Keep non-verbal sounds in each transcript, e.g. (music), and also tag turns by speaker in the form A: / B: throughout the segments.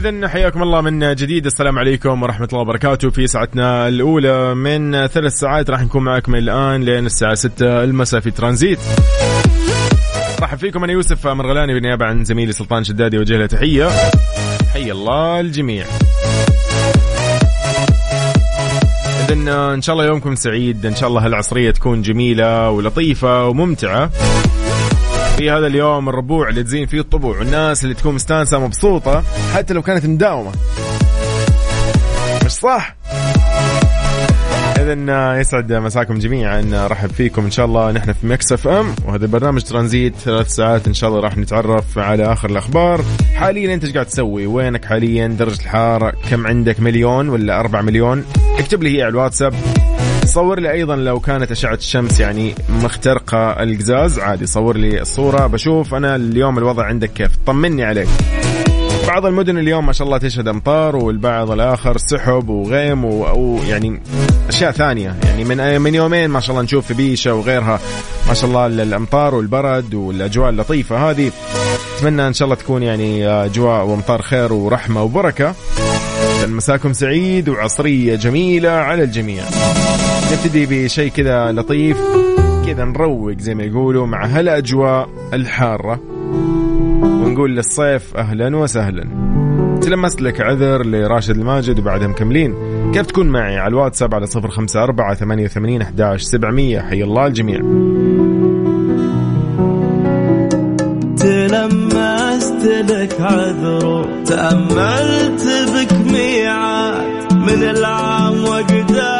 A: إذا حياكم الله من جديد. السلام عليكم ورحمة الله وبركاته. في ساعتنا الأولى من ثلاث ساعات راح نكون معكم الآن لين الساعة 6 المساء في ترانزيت. مرحبا فيكم أنا يوسف مرغلاني بالنيابة عن زميلي سلطان شدادي وجه له تحية. حي الله الجميع. إذا إن شاء الله يومكم سعيد. إن شاء الله هالعصرية تكون جميلة ولطيفة وممتعة. في هذا اليوم الربوع اللي تزين فيه الطبوع. والناس اللي تكون مستانسة مبسوطة حتى لو كانت مداومة. مش صح؟ اذا يسعد مساكم جميعا. رحب فيكم إن شاء الله. نحن في Mix FM وهذا برنامج ترانزيت ثلاث ساعات. إن شاء الله راح نتعرف على آخر الأخبار. حاليا أنت إيش قاعد تسوي؟ وينك حاليا؟ درجة الحرارة كم عندك؟ مليون ولا أربعة مليون؟ اكتب لي هي على الواتساب. صور لي أيضا لو كانت أشعة الشمس يعني مخترقة القزاز. عادي صور لي الصورة. بشوف أنا اليوم الوضع عندك كيف. طمني عليك. بعض المدن اليوم ما شاء الله تشهد أمطار والبعض الآخر سحب وغيم ويعني أشياء ثانية. يعني من من يومين ما شاء الله نشوف في بيشة وغيرها ما شاء الله الأمطار والبرد والأجواء اللطيفة هذه. أتمنى إن شاء الله تكون يعني أجواء وأمطار خير ورحمة وبركة. مساكم سعيد وعصرية جميلة على الجميع. نبتدي بشيء كذا لطيف كذا نروق زي ما يقولوا مع هالأجواء الحارة. ونقول للصيف أهلا وسهلا. تلمست لك عذر لراشد الماجد وبعدها مكملين كيف تكون معي على الواتساب على صفر خمسة أربعة ثمانية وثمانين أحداش سبعمية. حي الله الجميع.
B: تلمست لك عذر تأملت بك ميعاد. من العام الدرب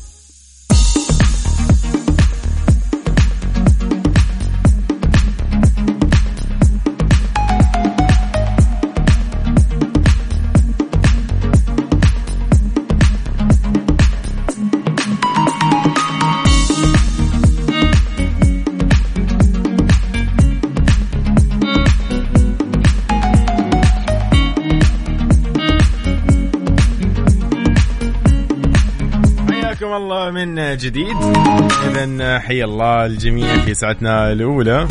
A: من جديد. اذا حي الله الجميع في ساعتنا الأولى.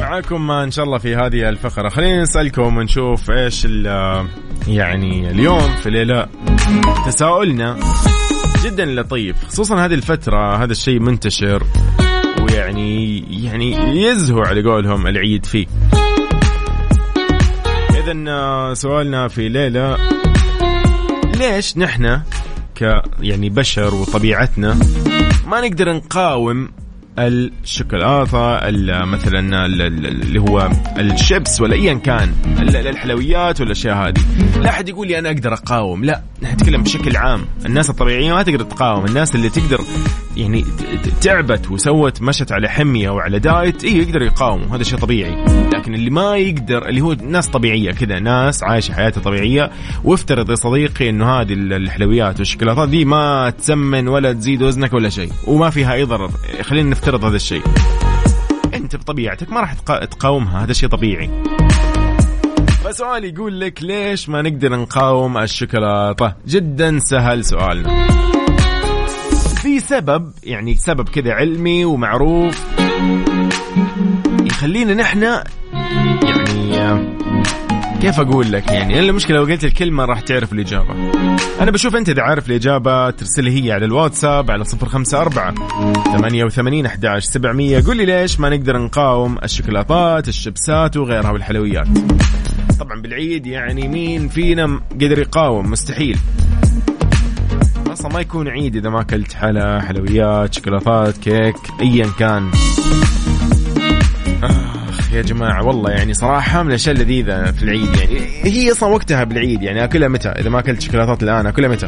A: معاكم إن شاء الله في هذه الفقرة. خلينا نسألكم ونشوف إيش يعني اليوم في ليلة تساؤلنا جدا لطيف. خصوصا هذه الفترة هذا الشيء منتشر ويعني يعني يزهو على قولهم العيد فيه. اذا سؤالنا في ليلة. ليش نحن ك يعني بشر وطبيعتنا ما نقدر نقاوم الشوكولاتة مثلا اللي هو الشيبس ولا ايا كان الحلويات والاشياء هذه. لا أحد يقول لي أنا أقدر أقاوم لا نتكلم بشكل عام. الناس الطبيعيه ما تقدر تقاوم الناس اللي تقدر يعني تعبت وسوت مشت على حمية وعلى دايت إيه يقدر يقاوم هذا شيء طبيعي. لكن اللي ما يقدر اللي هو ناس طبيعية كذا ناس عايشة حياتها طبيعية وافترض يا صديقي إنه هذه الحلويات والشوكولاتات دي ما تسمن ولا تزيد وزنك ولا شيء وما فيها أي ضرر. خلينا نفترض هذا الشيء. انت بطبيعتك ما راح تقاومها هذا شيء طبيعي. فسؤال يقول لك ليش ما نقدر نقاوم الشوكولاتة؟ جدا سهل سؤالنا. في سبب يعني سبب كذا علمي ومعروف يخلينا نحن يعني كيف أقول لك يعني؟ المشكلة لو قلت الكلمة راح تعرف الإجابة. أنا بشوف أنت إذا عارف الإجابة ترسل هي على الواتساب على صفر خمسة أربعة ثمانية وثمانين أحداش سبعمية. قول لي ليش ما نقدر نقاوم الشوكولاتات الشيبسات وغيرها والحلويات. طبعا بالعيد يعني مين فينا قدر يقاوم؟ مستحيل. أصلا ما يكون عيد إذا ما أكلت حلا حلويات شوكولاتات كيك ايا كان. يا جماعة والله يعني صراحة من الأشياء اللذيذة في العيد يعني. هي أصلا وقتها بالعيد يعني اكلها متى؟ إذا ما أكلت شوكولاتات الآن اكلها متى؟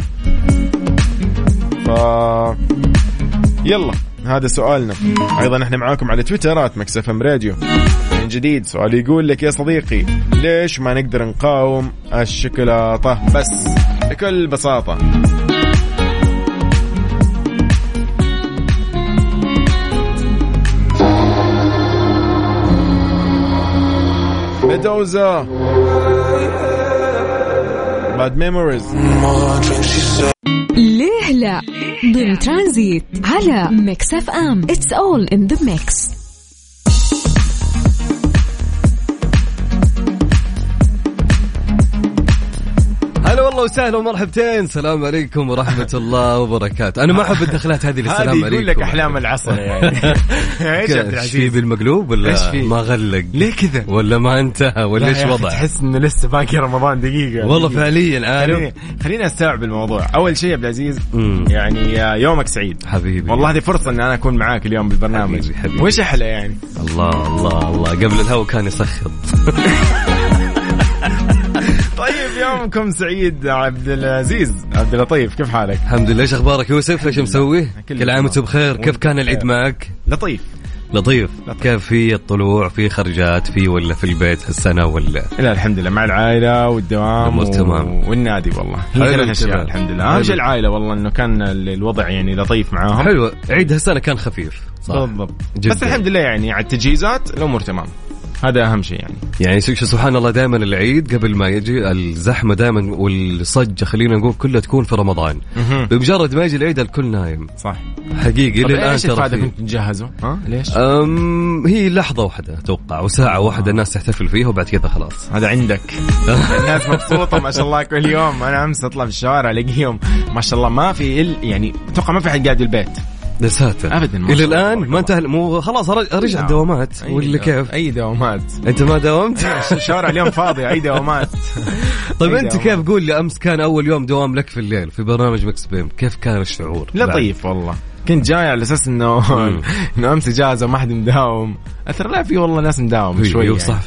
A: ف يلا هذا سؤالنا. أيضا إحنا معاكم على تويتر Mix FM Radio من جديد سؤال يقول لك يا صديقي ليش ما نقدر نقاوم الشوكولاتة؟ بس بكل بساطة. ميدوزا bad memories
C: ليه ليه لا؟ ضمن ترانزيت على Mix FM. it's all in the mix
D: هلا والله وسهلا ومرحبتين. السلام عليكم ورحمة الله وبركاته. أنا ما أحب الدخلات هذه السلام
A: هذه
D: عليكم.
A: يقول لك أحلام العصر يعني. (laughs) إيش عبد
D: إيش في
A: العزيز
D: بالمقلوب ولا؟ ما غلق؟
A: ليه كذا؟
D: ولا ما انتهى؟ ولا
A: لا إيش
D: وضع
A: تحس إنه لسه باقي رمضان دقيقة.
D: والله
A: دقيقة.
D: فعليا عارف
A: خليني خليني أستوعب الموضوع. أول شيء يا عبد العزيز. يعني آه، يومك سعيد.
D: حبيبي.
A: والله هذه فرصة إن أنا أكون معاك اليوم بالبرنامج.
D: حبيبي، حبيبي.
A: وش أحلى يعني؟
D: الله الله الله. قبل الهوا كان يسخط. (laughs) (laughs)
A: طيب يومكم سعيد عبد العزيز. عبد اللطيف كيف حالك؟
D: الحمد لله. إيش أخبارك يوسف؟ إيش مسوي؟ كل عام وانت
A: تمام.
D: بخير. كيف كان العيد. معك؟
A: لطيف.
D: لطيف.
A: لطيف.
D: كيف في الطلوع؟ في خرجات في ولا في البيت هالسنة ولا؟
A: لا الحمد لله. مع العائلة والدوام
D: تمام.
A: والنادي والله. هي ثلاث
D: أشياء.
A: الحمد لله. أهم شيء العائلة والله إنه كان ال- الوضع يعني لطيف معاهم.
D: حلو. عيد هالسنة كان خفيف. صح.
A: بالضبط.
D: جداً.
A: بس الحمد لله يعني على التجهيزات الأمور تمام. هذا أهم شيء يعني.
D: يعني سبحان الله دائما العيد قبل ما يجي الزحمة دائما والصجة خلينا نقول كلها تكون في رمضان. بمجرد ما يجي العيد الكل نايم.
A: صح.
D: حقيقي إلى الان
A: إيش
D: ترى
A: الفائدة
D: في-
A: كنتوا تجهزوا؟ ها؟ ليش؟
D: أم هي لحظة واحدة أتوقع وساعة واحدة الناس تحتفل فيها وبعد كذا خلاص.
A: هذا عندك. (laughs) الناس مبسوطة ما شاء الله كل يوم. أنا أمس أطلع في الشوارع ألاقيهم ما شاء الله ما في إل يعني أتوقع ما في حد قاعد بالبيت
D: يا ساتر
A: أبداً، ما
D: إلى
A: الآن
D: ما انتهى مو خلاص رج- رجع الدوامات ولا كيف؟
A: أي دوامات.
D: أنت ما داومت
A: الشوارع اليوم فاضية أي دوامات. (laughs)
D: طيب
A: أي
D: أنت
A: دوامات.
D: كيف؟ قول لي أمس كان أول يوم دوام لك في الليل في برنامج مكس بيم كيف كان الشعور
A: لطيف والله. كنت جاي على أساس
D: إنه. (laughs)
A: إنه أمس اجازه وما حد مداوم اثر لا في والله ناس مداوم
D: شوي
A: شوي
D: يعني. صح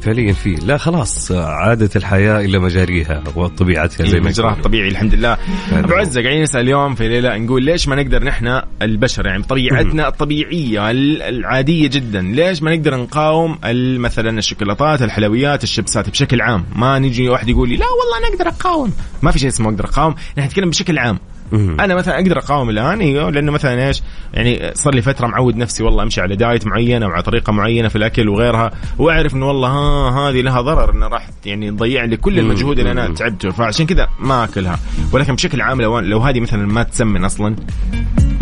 D: فعليا في لا خلاص عادت الحياة إلى مجاريها وطبيعتها زي ما يقولوا.
A: الطبيعي الحمد لله. أبو عزة قاعدين نسأل اليوم في ليلة نقول ليش ما نقدر نحن البشر يعني بطبيعتنا الطبيعية ال- العادية جدا ليش ما نقدر نقاوم مثلا الشوكولاتات الحلويات الشيبسات بشكل عام ما نجي واحد يقول لي لا والله أنا أقدر أقاوم ما في شيء اسمه أقدر أقاوم نحن نتكلم بشكل عام. أنا مثلا أقدر أقاوم الآن إيوه لأنه مثلا إيش؟ يعني صار لي فترة معود نفسي والله أمشي على دايت معينة وعلى طريقة معينة في الأكل وغيرها وأعرف إنه والله ها هذه لها ضرر إنه راح يعني تضيع لي كل المجهود اللي
D: أنا.
A: تعبته. فعشان كذا ما أكلها. ولكن بشكل عام لو لو هذه مثلا ما تسمن أصلا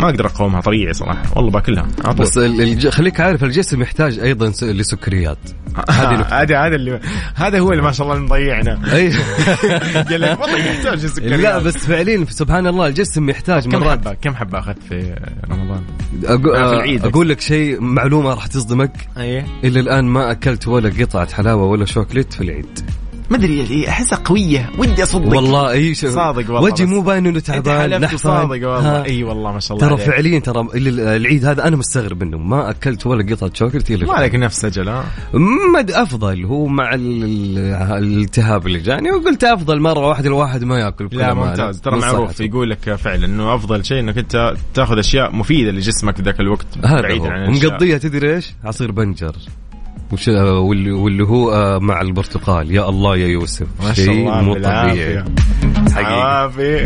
A: ما أقدر أقاومها طبيعي صراحة. والله باكلها على طول.
D: بس ال- الج... خليك عارف الجسم يحتاج أيضا لسكريات. هذه نقطة.
A: هذا هذا اللي هذا هو اللي ما شاء الله مضيعنا.
D: أي. (laughs)
A: قال لك والله يحتاج السكريات
D: لا بس فعليا سبحان الله الجسم يحتاج
A: كم
D: مرات.
A: حبه كم حبة أخذت في رمضان؟
D: أقو...
A: آه، في العيد.
D: أقول لك شيء معلومة راح تصدمك.
A: إيه
D: إلى الآن ما أكلت ولا قطعة حلاوة ولا شوكليت في العيد.
A: ما أدري ليه أحسها قوية ودي أصدق
D: والله إي
A: صادق والله
D: وجهي. مو باين
A: إنه
D: تعبان نحفان.
A: صادق والله. إي والله ما شاء الله
D: ترى
A: عليك.
D: فعليا ترى ال- العيد هذا أنا مستغرب منه ما أكلت ولا قطعة شوكليت إلى
A: ما. لك نفس أجل ها
D: مد أفضل هو مع ال- ال- الالتهاب اللي جاني وقلت أفضل مرة واحدة الواحد ما يأكل
A: لا. ممتاز ترى معروف. يقول لك فعلا إنه أفضل شيء إنك أنت تاخذ أشياء مفيدة لجسمك ذاك الوقت
D: هو
A: عن.
D: ومقضيها تدري إيش؟ عصير بنجر وش واللي, واللي هو آه، مع البرتقال. يا الله يا يوسف.
A: ما شاء
D: شيء
A: الله
D: مو. طبيعي. حقيقي.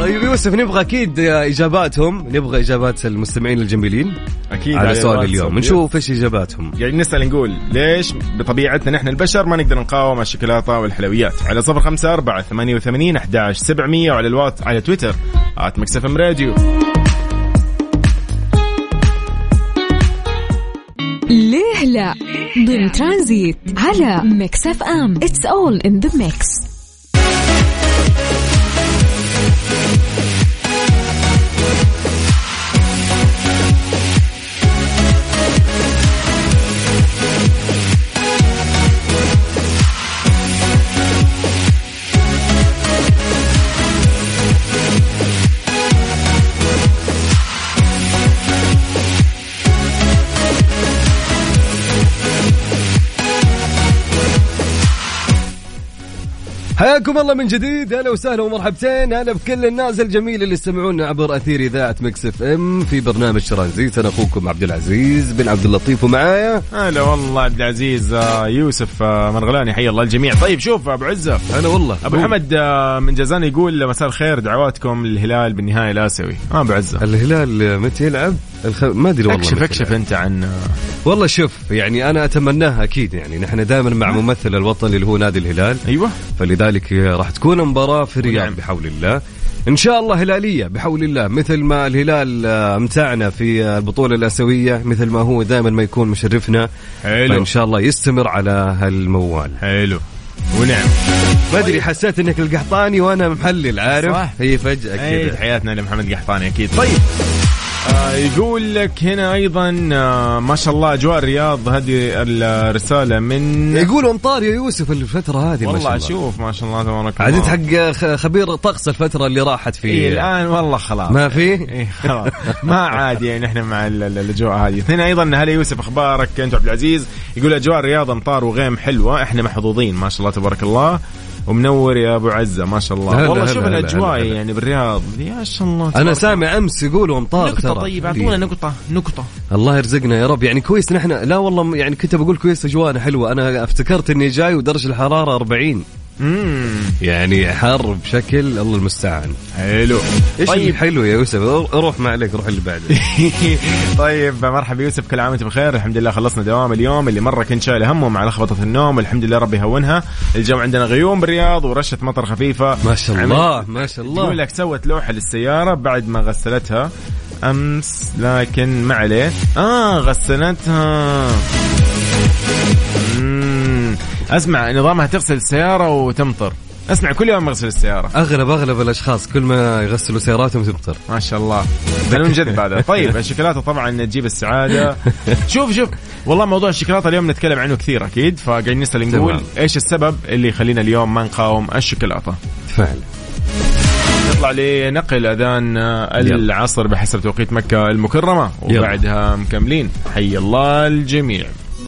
D: طيب يوسف نبغى أكيد إجاباتهم. نبغى إجابات المستمعين الجميلين.
A: أكيد
D: على سؤال. اليوم. نشوف إيش إجاباتهم.
A: قاعدين نسأل نقول ليش بطبيعتنا نحن البشر ما نقدر نقاوم الشوكولاتة والحلويات؟ على صفر خمسة أربعة ثمانية وثمانين أحداش سبعمية وعلى الوات على تويتر at Mix FM Radio.
C: ليه لا؟ ضمن ترانزيت على Mix FM. it's all in the mix
D: حياكم الله من جديد. أهلا وسهلا ومرحبتين. هلا بكل الناس الجميله اللي يستمعونا عبر أثير إذاعة Mix FM في برنامج ترانزيت. أنا أخوكم عبد العزيز بن عبد اللطيف ومعايا.
A: هلا والله عبد العزيز آه، يوسف آه، مرغلاني حي الله الجميع. طيب شوف أبو عزة.
D: هلا والله.
A: أبو
D: قول.
A: حمد آه، من جازان يقول مساء الخير دعواتكم للهلال بالنهائي الآسيوي. آه أبو عزة.
D: الهلال متى يلعب؟ الخ... ما أدري والله
A: اكشف اكشف أنت عن
D: والله شوف يعني أنا أتمناها أكيد يعني. نحن دائما مع ممثل الوطني اللي هو نادي الهلال.
A: أيوه.
D: فلذلك راح تكون مباراة في الرياض
A: ونعم.
D: بحول الله. إن شاء الله هلالية بحول الله. مثل ما الهلال آه، أمتعنا في البطولة الآسيوية مثل ما هو دائما ما يكون مشرفنا.
A: حلو.
D: فإن شاء الله يستمر على هالموال.
A: حلو. ونعم.
D: ما أدري حسيت إنك القحطاني وأنا محلل عارف؟
A: صح.
D: هي فجأة
A: أي
D: كذا
A: تحياتنا لمحمد قحطاني أكيد. طيب. يقول لك هنا أيضا آه ما شاء الله أجواء الرياض هذه الرسالة من
D: يقولوا امطار يا يوسف الفترة هذه ما شاء
A: والله
D: الله.
A: شوف ما شاء الله تبارك الله.
D: عدد حق خ- خبير طقس الفترة اللي راحت
A: إيه
D: فيه
A: الآن والله خلاص.
D: ما في؟ (laughs)
A: إيه خلاص. ما عاد يعني إحنا مع ال- ال- الأجواء هذه. هنا أيضا هلا يوسف أخبارك؟ أنت عبد العزيز. يقول أجواء الرياض أمطار وغيم حلوة إحنا محظوظين ما شاء الله تبارك الله. ومنور يا أبو عزة ما شاء الله.
D: هلا
A: والله
D: هلا
A: شوف
D: هلا
A: الاجواء
D: هلا.
A: يعني بالرياض يا شاء الله. أنا
D: سامع أمس يقولوا امطار
A: نقطة
D: ترى.
A: طيب أعطونا نقطة نقطة.
D: الله يرزقنا يا رب. يعني كويس نحن لا والله يعني كنت بقول كويس أجواءنا حلوة. أنا افتكرت إني جاي ودرجة الحرارة 40 يعني حر بشكل الله المستعان.
A: حلو.
D: إيش
A: طيب.
D: حلو يا يوسف. روح ما عليك روح اللي بعده. (laughs)
A: طيب مرحبا يوسف كل عام وانت بخير. الحمد لله خلصنا دوام اليوم اللي مرة كنت شايل همه مع لخبطة النوم. والحمد لله ربي يهونها الجو عندنا غيوم بالرياض ورشة مطر خفيفة.
D: ما شاء الله ما شاء الله.
A: لك سوت لوحة للسيارة بعد ما غسلتها. أمس لكن ما عليه آه غسلتها. أسمع نظامها تغسل السيارة وتمطر. أسمع كل يوم أغسل السيارة.
D: اغلب اغلب الأشخاص كل ما يغسلوا سياراتهم تمطر.
A: ما شاء الله. من جد بعد. (laughs) طيب الشوكولاتة طبعا تجيب السعادة. (laughs) شوف شوف. والله موضوع الشوكولاتة اليوم نتكلم عنه كثير أكيد فقاعدين نسأل نقول. إيش السبب اللي يخلينا اليوم ما نقاوم الشوكولاتة؟
D: فعلا.
A: نطلع لنقل أذان العصر بحسب توقيت مكة
D: المكرمة.
A: وبعدها مكملين. حي الله الجميع.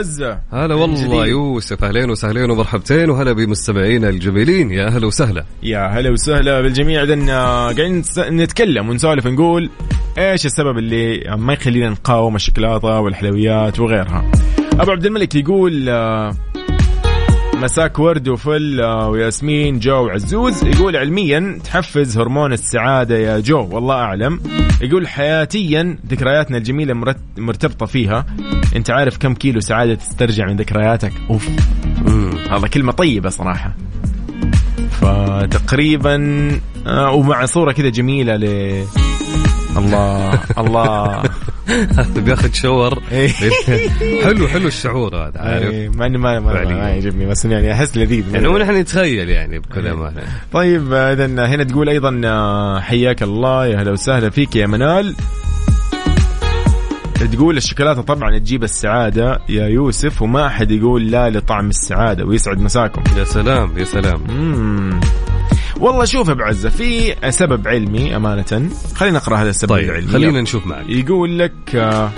A: عزة.
D: هلا والله. يوسف أهلين وسهلين ومرحبتين وهلا بمستمعينا الجميلين. يا أهلا وسهلا.
A: يا هلا وسهلا بالجميع. اذا قاعدين نس- نتكلم ونسولف نقول إيش السبب اللي ما يخلينا نقاوم الشوكولاتة والحلويات وغيرها. أبو عبد الملك يقول آه، مساك ورد وفل آه، وياسمين جو وعزوز يقول علميا تحفز هرمون السعادة يا جو والله أعلم. يقول حياتيا ذكرياتنا الجميلة مرت- مرتبطة فيها. أنت عارف كم كيلو سعادة تسترجع من ذكرياتك؟ أوف. هذا كلمة طيبة صراحة. فتقريبا آه ومع صورة كذا جميلة ل الله الله.
D: بياخذ شاور. (laughs)
A: إيه.
D: حلو حلو الشعور هذا عارف؟
A: إيه، مع انه ما ما, يعجبني بس يعني أحس لذيذ.
D: يعني هو نحن نتخيل يعني بكل أمانة.
A: طيب إذا هنا تقول أيضا آه، حياك الله يا هلا وسهلا فيك يا منال. تقول الشوكولاتة طبعا تجيب السعادة يا يوسف وما أحد يقول لا لطعم السعادة ويسعد مساكم.
D: يا سلام يا سلام.
A: مم. والله شوف يا أبو عزة في سبب علمي أمانة. خلينا نقرأ هذا السبب
D: طيب
A: العلمي.
D: خلينا نشوف معك.
A: يقول لك آه،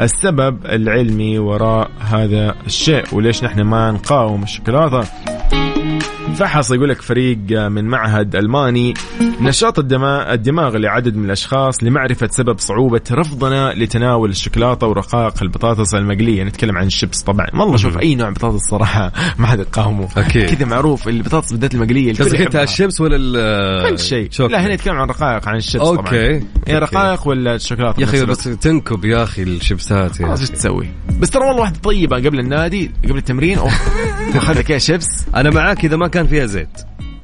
A: السبب العلمي وراء هذا الشيء وليش نحن ما نقاوم الشوكولاتة؟ فحص يقول لك فريق من معهد ألماني نشاط الدماغ الدماغ لعدد من الأشخاص لمعرفة سبب صعوبة رفضنا لتناول الشوكولاتة ورقائق البطاطس المقلية نتكلم عن الشيبس طبعا والله شوف أي نوع بطاطس صراحة (laughs) ما حد يقاومه
D: أكيد.
A: كذا معروف البطاطس بالذات المقلية
D: قصدك أنت
A: يحبها.
D: الشيبس ولا ال
A: كل شيء؟ لا هنا نتكلم عن رقائق عن الشيبس
D: okay.
A: طبعا يا
D: okay.
A: رقائق ولا الشوكولاته
D: يا
A: أخي
D: بس تنكب يا أخي الشيبسات يا إيش.
A: تسوي؟ بس ترى والله واحدة طيبة قبل النادي قبل التمرين أوه (laughs) أخذ لك إيه شيبس
D: أنا معاك إذا ما كان فيها زيت.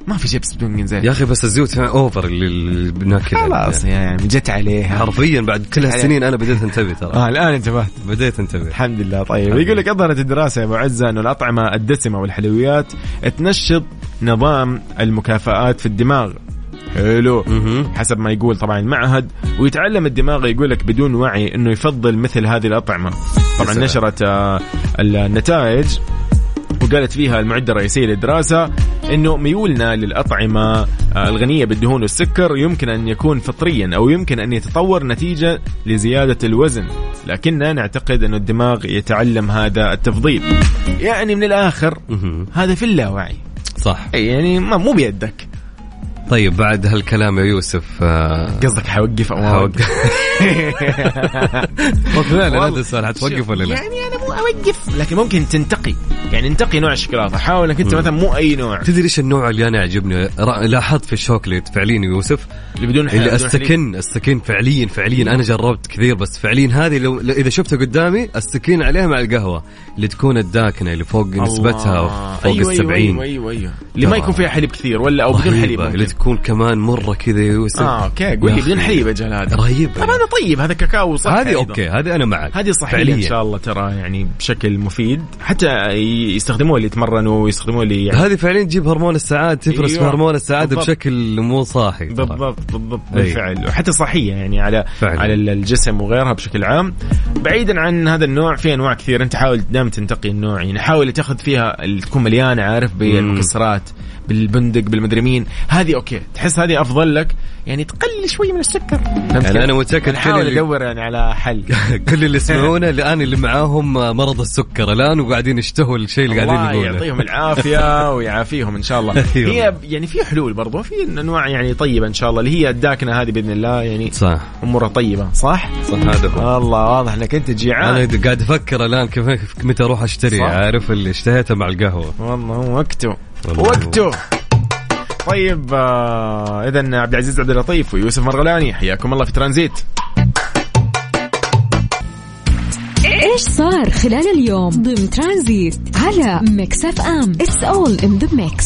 A: ما في شيبس بدون زيت.
D: يا أخي بس الزيوت over اللي بناكلها
A: خلاص يعني جت عليها.
D: حرفيا بعد كل هالسنين أنا بديت أنتبه ترى.
A: آه الآن انتبهت.
D: بديت أنتبه.
A: الحمد لله طيب. يقول لك أظهرت الدراسة يا أبو عزة أنه الأطعمة الدسمة والحلويات تنشط نظام المكافآت في الدماغ. حلو. حسب ما يقول طبعا المعهد. ويتعلم الدماغ يقول لك بدون وعي أنه يفضل مثل هذه الأطعمة. طبعا. نشرت آه، النتائج. وقالت فيها المعدة الرئيسية للدراسة أنه ميولنا للأطعمة آه، الغنية بالدهون والسكر يمكن أن يكون فطريا أو يمكن أن يتطور نتيجة لزيادة الوزن لكننا نعتقد أن الدماغ يتعلم هذا التفضيل. يعني من الآخر. هذا في اللاوعي.
D: صح.
A: يعني ما مو بيدك.
D: طيب بعد هالكلام يا يوسف آه،
A: قصدك حوقف ما
D: حوقف. فعلا هذا. السؤال حتوقف ولا لا؟
A: يعني أنا مو أوقف لكن ممكن تنتقي يعني انتقي نوع الشوكولاتة حاول إنك أنت مثلا مو أي نوع
D: تدري إيش النوع اللي أنا يعجبني؟ رأ- لاحظت في الشوكليت فعليا يا يوسف
A: اللي بدون
D: اللي السكن السكن فعليا فعليا أنا جربت كثير بس فعليا هذه لو إذا شفتها قدامي السكين عليها مع القهوة اللي تكون الداكنة اللي فوق. نسبتها فوق
A: أيوة
D: ال 70
A: أيوه أيوه أيوه اللي ما. يكون فيها حليب كثير ولا أو بدون حليب.
D: تكون كمان مرة كذا يوسف
A: آه okay قول لي بدون. حليب أجل هذا
D: رهيبة
A: طبعا هذا طيب هذا كاكاو صح
D: هذه okay هذه أنا معك
A: هذه
D: فعلياً.
A: إن شاء الله ترى يعني بشكل مفيد حتى يستخدموها اللي يتمرنوا ويستخدموها اللي يعني
D: هذه فعليا تجيب هرمون السعادة تفرز
A: أيوة.
D: هرمون السعادة
A: بالضبط.
D: بشكل مو صاحي.
A: بالضبط بالضبط. بالفعل وحتى صحية يعني على
D: فعلا.
A: على الجسم وغيرها بشكل عام بعيدا عن هذا النوع في أنواع كثير أنت حاول دائما تنتقي النوع يعني حاول تاخذ فيها اللي تكون مليانة عارف بالمكسرات بالبندق بالمدري مين. هذه أوكي تحس هذه أفضل لك؟ يعني تقلل شوي من السكر.
D: يعني
A: كيف؟
D: أنا متأكد كل اللي-
A: ندور يعني على حل. (laughs)
D: كل اللي يسمعونا (laughs) الآن اللي معاهم مرض السكر. الآن وقاعدين يشتهوا الشيء اللي
A: الله
D: قاعدين نقوله
A: يعطيهم (laughs) العافية ويعافيهم إن شاء الله.
D: أيوة.
A: هي يعني في حلول برضو في أنواع يعني طيبة إن شاء الله اللي هي الداكنة هذه بإذن الله يعني
D: صح.
A: أمورها طيبة صح؟
D: صح هذا هو.
A: الله واضح إنك أنت جيعان.
D: أنا قاعد أفكر الآن كيف متى أروح
A: أشتري.
D: عارف اللي اشتهيته مع القهوة.
A: والله هو وقته وقته طيب آه اذا عبد العزيز عبد اللطيف ويوسف مرغلاني حياكم الله في ترانزيت.
C: إيش صار خلال اليوم ضمن ترانزيت على Mix FM؟ it's all in the mix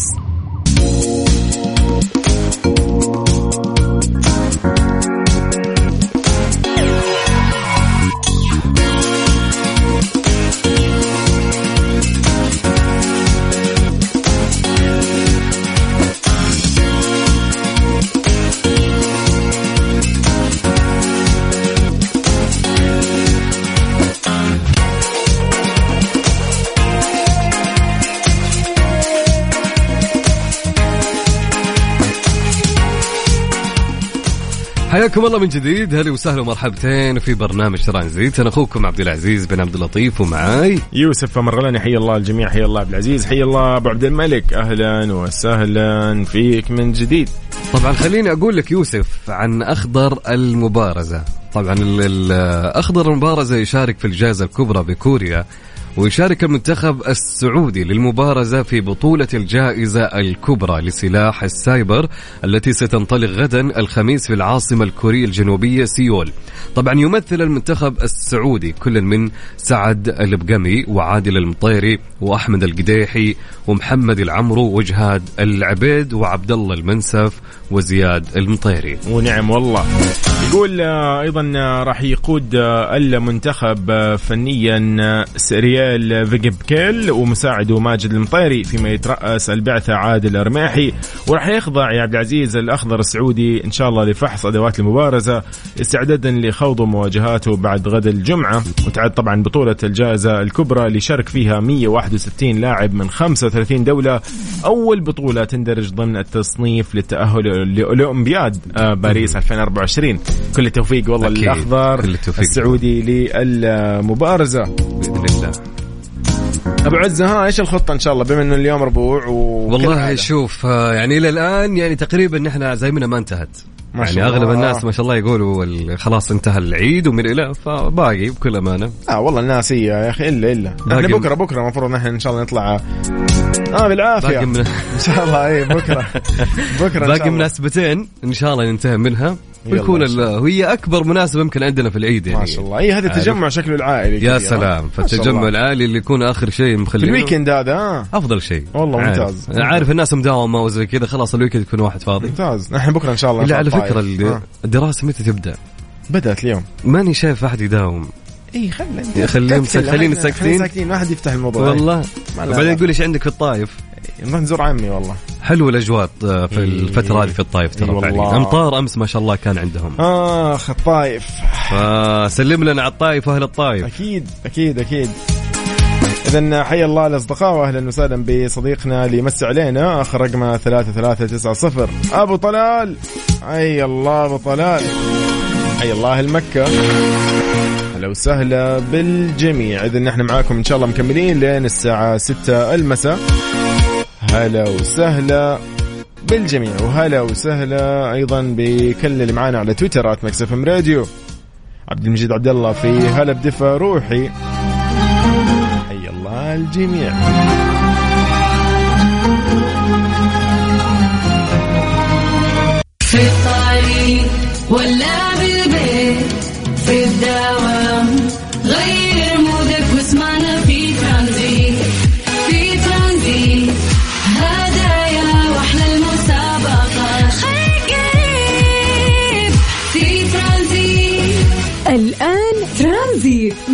D: حياكم الله من جديد. هلا وسهلا ومرحبتين في برنامج ترانزيت أنا أخوكم عبد العزيز بن عبد اللطيف ومعاي.
A: يوسف مرغلاني حي الله الجميع حي الله عبد العزيز حي الله أبو عبد الملك. أهلا وسهلا فيك من جديد.
D: طبعا خليني أقول لك يوسف عن أخضر المبارزة. طبعا أخضر المبارزة يشارك في الجائزة الكبرى بكوريا. ويشارك المنتخب السعودي للمبارزة في بطولة الجائزة الكبرى لسلاح السايبر التي ستنطلق غدا الخميس في العاصمة الكورية الجنوبية سيول. طبعا يمثل المنتخب السعودي كل من سعد البقمي وعادل المطيري وأحمد القديحي ومحمد العمرو وجهاد العبيد وعبد الله المنسف وزياد المطيري.
A: ونعم والله. يقول آه، أيضا آه، راح يقود آه، المنتخب فنيا آه، سريال فيجبكيل ومساعده ماجد المطيري فيما يترأس البعثة عادل الرماحي وراح يخضع يا عبد العزيز الأخضر السعودي إن شاء الله لفحص أدوات المبارزة استعدادا لخوض مواجهاته بعد غد الجمعة. وتعد طبعا بطولة الجائزة الكبرى اللي شارك فيها 161 لاعب من 35 دولة. أول بطولة تندرج ضمن التصنيف للتأهل لأولمبياد آه، باريس 2024 كل التوفيق والله
D: التوفيق.
A: السعودي للمبارزة.
D: بإذن الله.
A: أبو عزة ها إيش الخطة إن شاء الله؟ بما إنه اليوم ربوع و
D: والله شوف آه، يعني إلى الآن يعني تقريبا نحن زيمنا ما انتهت.
A: ما شاء
D: يعني أغلب
A: الله.
D: الناس ما شاء الله يقولوا خلاص انتهى العيد ومن إلى فباقي بكل أمانة.
A: آه والله الناس هي يا أخي إلا إلا.
D: إحنا
A: بكرة بكرة المفروض نحن إن شاء الله نطلع آه بالعافية
D: باقي من (laughs)
A: إن شاء الله اي بكرة (laughs) بكرة
D: باقي. مناسبتين إن شاء الله ننتهي منها ويكون وهي أكبر مناسبة يمكن عندنا في العيد يعني
A: ما شاء الله اي هذا. التجمع شكله العائلي
D: يا. سلام فالتجمع
A: الله.
D: العالي اللي يكون آخر شيء
A: في
D: مخلينه
A: ال weekend هذا آه
D: أفضل شيء
A: والله
D: عارف.
A: ممتاز.
D: عارف الناس مداومة وزي كذا خلاص ال weekend يكون واحد فاضي
A: ممتاز نحن بكرة إن شاء الله
D: إلا على فكرة
A: آه.
D: الدراسة متى تبدأ؟
A: بدأت اليوم
D: ماني شايف أحد يداوم
A: اي خلينا
D: خليهم- خلينا ساكتين.
A: ساكتين ما حد يفتح الموضوع.
D: والله.
A: ما
D: بعدين
A: لا.
D: يقول إيش عندك في الطايف؟
A: نروح نزور عمي والله.
D: حلو الأجواء في
A: إيه.
D: الفترة هذه في الطايف ترى.
A: والله.
D: أمطار أمس ما شاء الله كان عندهم.
A: آخ الطايف.
D: فسلم لنا على الطايف وأهل الطايف.
A: أكيد أكيد أكيد. اذا حيا الله الأصدقاء وأهلا وسهلا بصديقنا اللي يمسي علينا آخر رقمه 3390 أبو طلال. حي الله أبو طلال. حي الله أهل مكه هلا وسهلا بالجميع. اذا نحن معاكم إن شاء الله مكملين لين الساعة 6 المساء. هلا وسهلا بالجميع وهلا وسهلا أيضا بكل اللي معانا على تويتر @مكسف إم راديو. عبد المجيد عبد الله في هلا بدفى روحي. حي الله الجميع.
E: في الطريق ولا بالبيت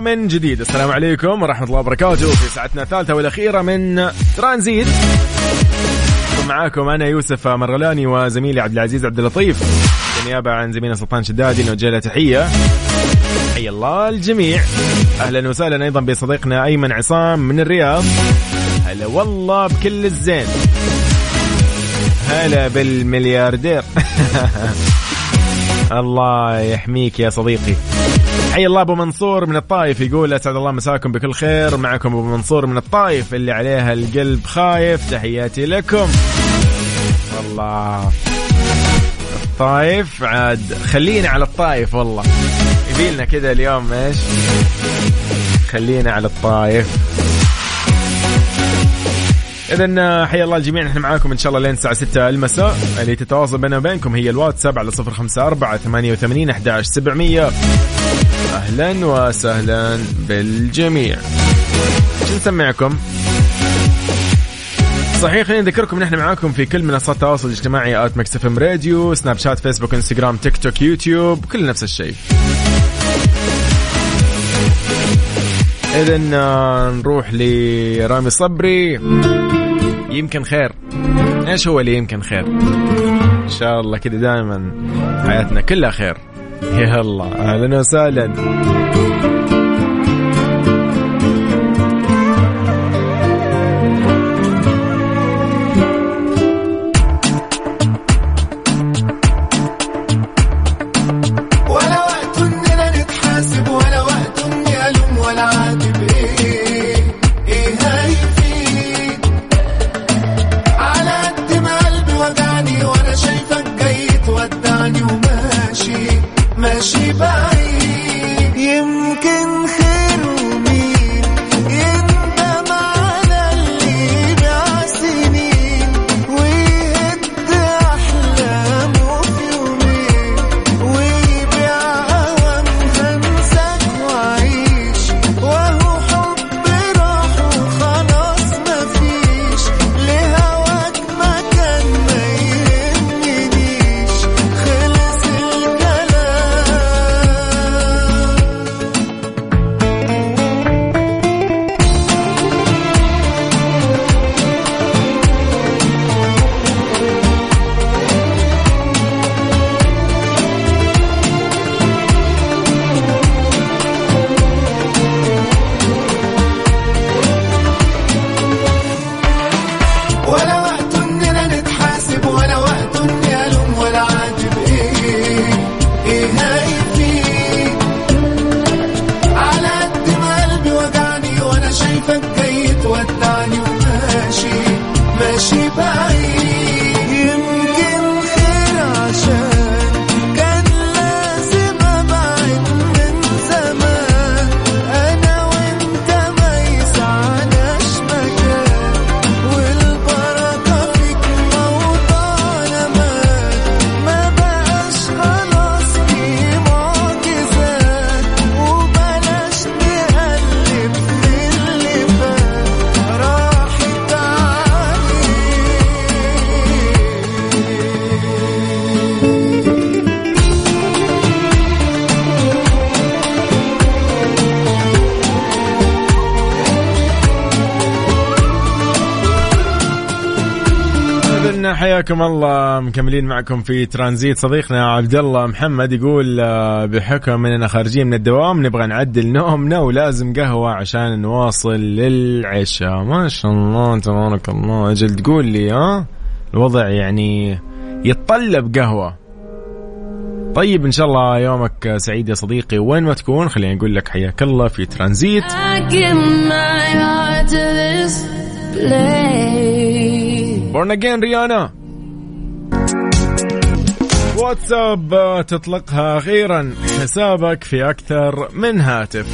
A: من جديد. السلام عليكم ورحمة الله وبركاته في ساعتنا الثالثة والأخيرة من ترانزيت. معاكم أنا يوسف مرغلاني وزميلي عبد العزيز عبد اللطيف. بالنيابة عن زميلنا سلطان شدادي نوجه له تحية. حي الله الجميع. أهلا وسهلا أيضا بصديقنا أيمن عصام من الرياض. هلا والله بكل الزين. هلا بالملياردير. (laughs) الله يحميك يا صديقي. حي الله أبو منصور من الطايف يقول أسعد الله مساكم بكل خير. معكم أبو منصور من الطايف اللي عليها القلب خايف. تحياتي لكم. والله. الطايف عاد خلينا على الطايف والله. يبيلنا كذا اليوم إيش؟ خلينا على الطايف. اذا حيا الله الجميع. نحن معاكم إن شاء الله لين الساعة 6 المساء. اللي تتواصل بيننا وبينكم هي الواتساب على 054 88 11 700 أهلا وسهلا بالجميع. شو نسمعكم؟ صحيح خلينا نذكركم نحن معاكم في كل منصات التواصل الاجتماعي at Mix FM Radio سناب شات فيسبوك إنستغرام تيك توك يوتيوب كل نفس الشيء. اذا نروح لرامي صبري. يمكن خير. إيش هو اللي يمكن خير؟ إن شاء الله كذا دائما حياتنا كلها خير. الله. أهلا وسهلا. حياكم الله. مكملين معكم في ترانزيت. صديقنا عبد الله محمد يقول آه، بحكم إننا خارجين من الدوام نبغى نعدل نومنا ولازم قهوة عشان نواصل للعشاء. ما شاء الله تبارك الله. أجل تقول لي ها؟ الوضع يعني يتطلب قهوة. طيب إن شاء الله يومك سعيد يا صديقي. وين ما تكون خليني أقول لك حياك الله في ترانزيت. بورن اجين ريانا واتساب آه، تطلقها أخيرا حسابك في أكثر من هاتف.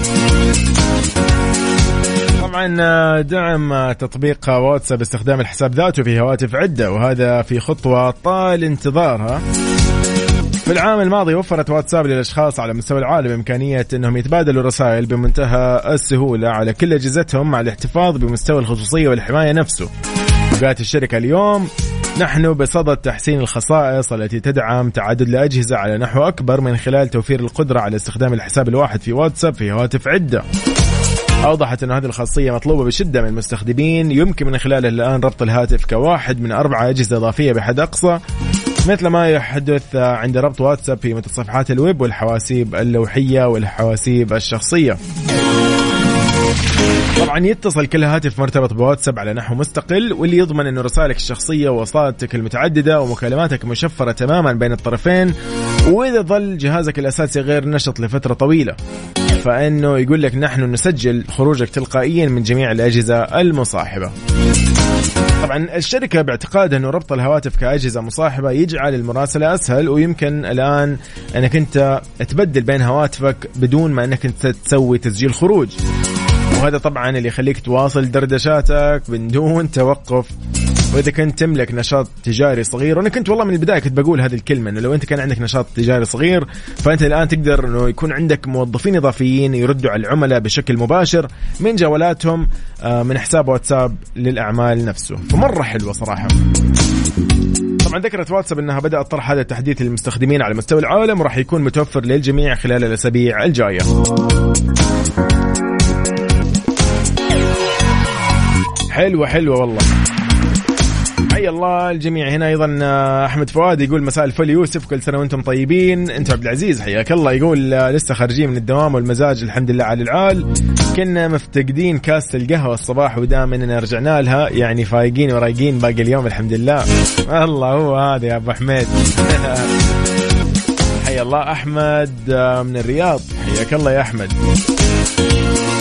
A: طبعا آه، دعم آه، تطبيق واتساب استخدام الحساب ذاته في هواتف عدة وهذا في خطوة طال انتظارها. في العام الماضي وفرت واتساب للأشخاص على مستوى العالم إمكانية إنهم يتبادلوا الرسائل بمنتهى السهولة على كل أجهزتهم مع الاحتفاظ بمستوى الخصوصية والحماية نفسه. وقالت الشركة اليوم. نحن بصدد تحسين الخصائص التي تدعم تعدد الأجهزة على نحو أكبر من خلال توفير القدرة على استخدام الحساب الواحد في واتساب في هواتف عدة. أوضحت أن هذه الخاصية مطلوبة بشدة من المستخدمين. يمكن من خلالها الآن ربط الهاتف كواحد من أربعة أجهزة إضافية بحد أقصى مثل ما يحدث عند ربط واتساب في متصفحات الويب والحواسيب اللوحية والحواسيب الشخصية. طبعا يتصل كل هاتف مرتبط بواتساب على نحو مستقل واللي يضمن إنه رسائلك الشخصية ووصلاتك المتعددة ومكالماتك مشفرة تماما بين الطرفين وإذا ظل جهازك الأساسي غير نشط لفترة طويلة فإنه يقول لك نحن نسجل خروجك تلقائيا من جميع الأجهزة المصاحبة. طبعا الشركة باعتقادها إنه ربط الهواتف كأجهزة مصاحبة يجعل المراسله أسهل ويمكن الآن إنك أنت تبدل بين هواتفك بدون ما إنك أنت تسوي تسجيل خروج. وهذا طبعا اللي يخليك تواصل دردشاتك بدون توقف. وإذا كنت تملك نشاط تجاري صغير وأنا كنت والله من البداية كنت بقول هذه الكلمة إنه لو أنت كان عندك نشاط تجاري صغير فأنت الآن تقدر إنه يكون عندك موظفين إضافيين يردوا على العملاء بشكل مباشر من جوالاتهم آه، من حساب واتساب للأعمال نفسه. فمرة حلوة صراحة. طبعا ذكرت واتساب إنها بدات طرح هذا التحديث للمستخدمين على مستوى العالم وراح يكون متوفر للجميع خلال الأسابيع الجاية. حلوة حلوة والله. حي الله الجميع. هنا أيضا آه، أحمد فؤاد يقول مساء الفل. يوسف كل سنة وأنتم طيبين. أنت عبد العزيز حياك الله. يقول آه، لسه خارجين من الدوام والمزاج الحمد لله على العال. كنا مفتقدين كاسه القهوة الصباح ودام إننا رجعنا لها. يعني فايقين ورايقين باقي اليوم الحمد لله. (laughs) الله هو هذا يا أبو حميد (laughs) حي الله أحمد آه، من الرياض. حياك الله يا أحمد.